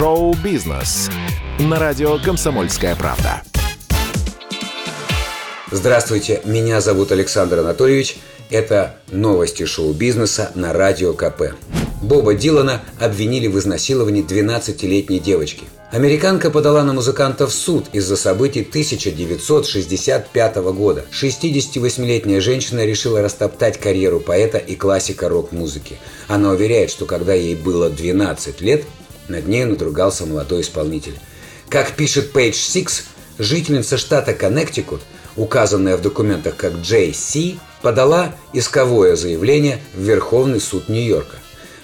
Шоу-бизнес на радио «Комсомольская правда». Здравствуйте, меня зовут Александр Анатольевич. Это новости шоу-бизнеса на Радио КП. Боба Дилана обвинили в изнасиловании 12-летней девочки. Американка подала на музыканта в суд из-за событий 1965 года. 68-летняя женщина решила растоптать карьеру поэта и классика рок-музыки. Она уверяет, что когда ей было 12 лет, над ней надругался молодой исполнитель. Как пишет Page Six, жительница штата Коннектикут, указанная в документах как Джей Си, подала исковое заявление в Верховный суд Нью-Йорка.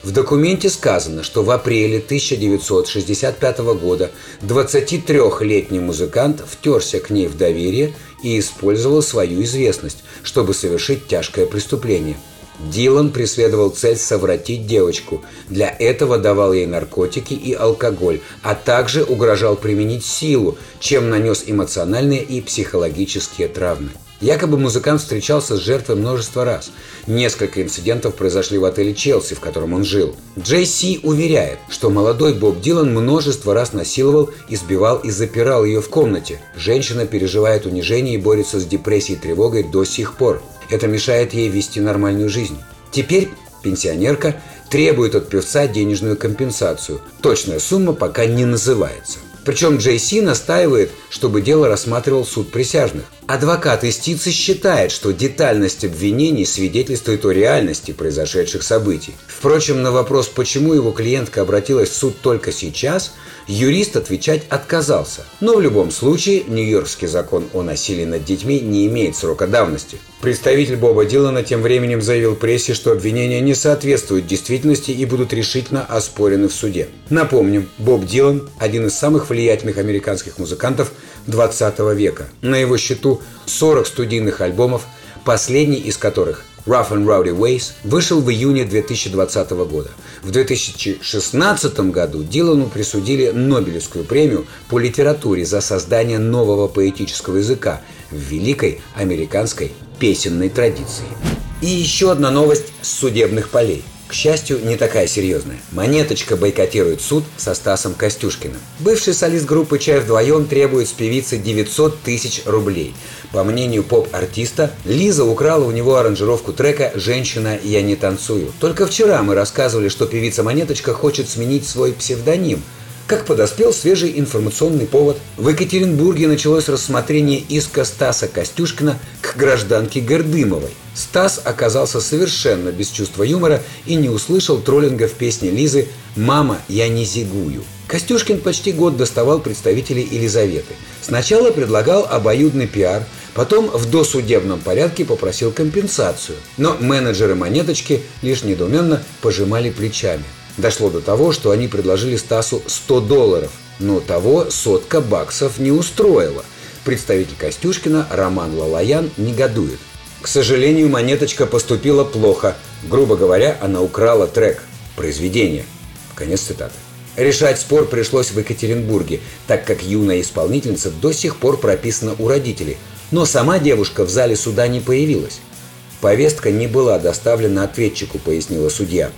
В документе сказано, что в апреле 1965 года 23-летний музыкант втерся к ней в доверие и использовал свою известность, чтобы совершить тяжкое преступление – Дилан преследовал цель совратить девочку. Для этого давал ей наркотики и алкоголь, а также угрожал применить силу, чем нанес эмоциональные и психологические травмы. Якобы музыкант встречался с жертвой множество раз. Несколько инцидентов произошли в отеле «Челси», в котором он жил. Джей Си уверяет, что молодой Боб Дилан множество раз насиловал, избивал и запирал ее в комнате. Женщина переживает унижение и борется с депрессией и тревогой до сих пор. Это мешает ей вести нормальную жизнь. Теперь пенсионерка требует от певца денежную компенсацию. Точная сумма пока не называется. Причем Джей Си настаивает, чтобы дело рассматривал суд присяжных. Адвокат истицы считает, что детальность обвинений свидетельствует о реальности произошедших событий. Впрочем, на вопрос, почему его клиентка обратилась в суд только сейчас, юрист отвечать отказался. Но в любом случае, Нью-Йоркский закон о насилии над детьми не имеет срока давности. Представитель Боба Дилана тем временем заявил прессе, что обвинения не соответствуют действительности и будут решительно оспорены в суде. Напомним, Боб Дилан – один из самых влиятельных американских музыкантов 20 века. На его счету 40 студийных альбомов, последний из которых Rough and Rowdy Ways вышел в июне 2020 года. В 2016 году Дилану присудили Нобелевскую премию по литературе за создание нового поэтического языка в великой американской песенной традиции. И еще одна новость с судебных полей – к счастью, не такая серьезная. Монеточка бойкотирует суд со Стасом Костюшкиным. Бывший солист группы «Чай вдвоем» требует с певицы 900 тысяч рублей. По мнению поп-артиста, Лиза украла у него аранжировку трека «Женщина, я не танцую». Только вчера мы рассказывали, что певица Монеточка хочет сменить свой псевдоним – как подоспел свежий информационный повод. В Екатеринбурге началось рассмотрение иска Стаса Костюшкина к гражданке Гордымовой. Стас оказался совершенно без чувства юмора и не услышал троллинга в песне Лизы «Мама, я не зигую». Костюшкин почти год доставал представителей Елизаветы. Сначала предлагал обоюдный пиар, потом в досудебном порядке попросил компенсацию. Но менеджеры «Монеточки» лишь недоуменно пожимали плечами. Дошло до того, что они предложили Стасу 100 долларов, но того сотка баксов не устроила. Представитель Костюшкина Роман Лалаян негодует. К сожалению, монеточка поступила плохо. Грубо говоря, она украла трек, произведение. Конец цитаты. Решать спор пришлось в Екатеринбурге, так как юная исполнительница до сих пор прописана у родителей. Но сама девушка в зале суда не появилась. Повестка не была доставлена ответчику, пояснила судья.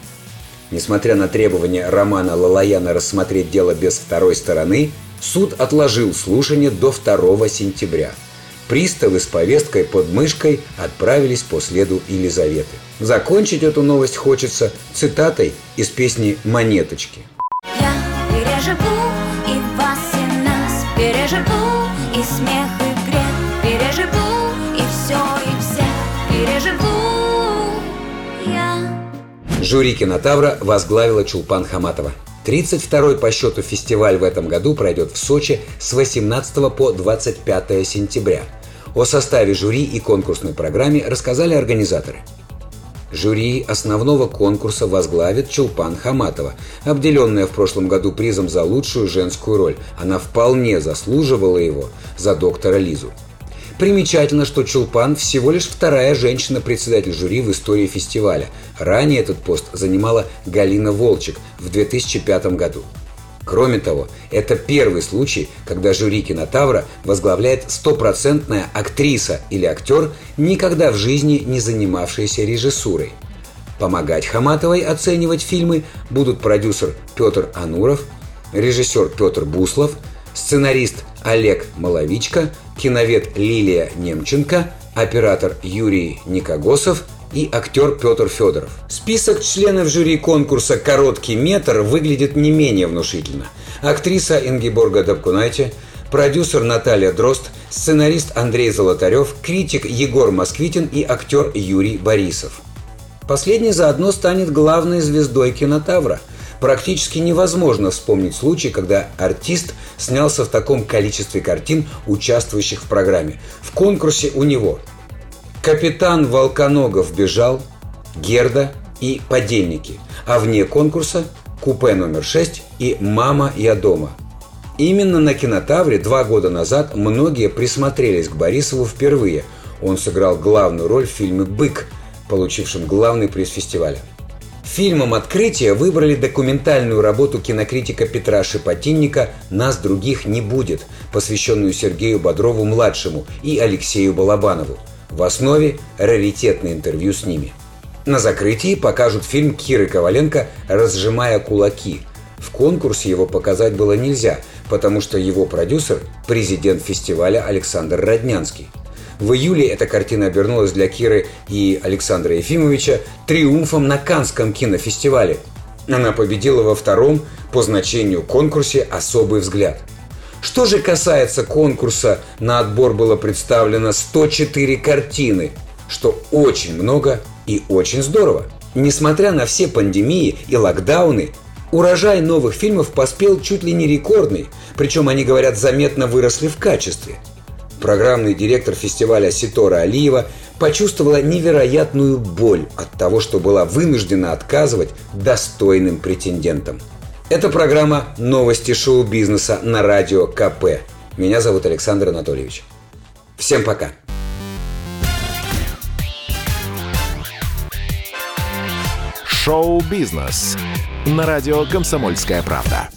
Несмотря на требования Романа Лалаяна рассмотреть дело без второй стороны, суд отложил слушание до 2 сентября. Приставы с повесткой под мышкой отправились по следу Елизаветы. Закончить эту новость хочется цитатой из песни «Монеточки». Я переживу и вас, и нас переживу, и смех, и грех переживу, и все, и всех переживу. Жюри кинотавра возглавила Чулпан Хаматова. 32-й по счету фестиваль в этом году пройдет в Сочи с 18 по 25 сентября. О составе жюри и конкурсной программе рассказали организаторы. Жюри основного конкурса возглавит Чулпан Хаматова, обделенная в прошлом году призом за лучшую женскую роль. Она вполне заслуживала его за доктора Лизу. Примечательно, что Чулпан всего лишь вторая женщина-председатель жюри в истории фестиваля. Ранее этот пост занимала Галина Волчек в 2005 году. Кроме того, это первый случай, когда жюри кинотавра возглавляет стопроцентная актриса или актер, никогда в жизни не занимавшаяся режиссурой. Помогать Хаматовой оценивать фильмы будут продюсер Петр Ануров, режиссер Петр Буслов, сценарист Олег Маловичка, киновед Лилия Немченко, оператор Юрий Никогосов и актер Петр Федоров. Список членов жюри конкурса «Короткий метр» выглядит не менее внушительно. Актриса Ингеборга Dabkunайте, продюсер Наталья Дрозд, сценарист Андрей Золотарев, критик Егор Москвитин и актер Юрий Борисов. Последний заодно станет главной звездой кинотавра. Практически невозможно вспомнить случай, когда артист снялся в таком количестве картин, участвующих в программе. В конкурсе у него «Капитан Волконогов бежал», «Герда» и «Подельники», а вне конкурса «Купе номер 6» и «Мама, я дома». Именно на кинотавре два года назад многие присмотрелись к Борисову впервые. Он сыграл главную роль в фильме «Бык», получившем главный приз фестиваля. Фильмом открытия выбрали документальную работу кинокритика Петра Шепотинника «Нас других не будет», посвященную Сергею Бодрову-младшему и Алексею Балабанову. В основе раритетное интервью с ними. На закрытии покажут фильм Киры Коваленко «Разжимая кулаки». В конкурсе его показать было нельзя, потому что его продюсер – президент фестиваля Александр Роднянский. В июле эта картина обернулась для Киры и Александра Ефимовича триумфом на Канском кинофестивале. Она победила во втором по значению конкурсе «Особый взгляд». Что же касается конкурса, на отбор было представлено 104 картины, что очень много и очень здорово. Несмотря на все пандемии и локдауны, урожай новых фильмов поспел чуть ли не рекордный, причем они, говорят, заметно выросли в качестве – Программный директор фестиваля Ситора Алиева почувствовала невероятную боль от того, что была вынуждена отказывать достойным претендентам. Это программа «Новости шоу-бизнеса» на радио КП. Меня зовут Александр Анатольевич. Всем пока! Шоу-бизнес на радио «Комсомольская правда».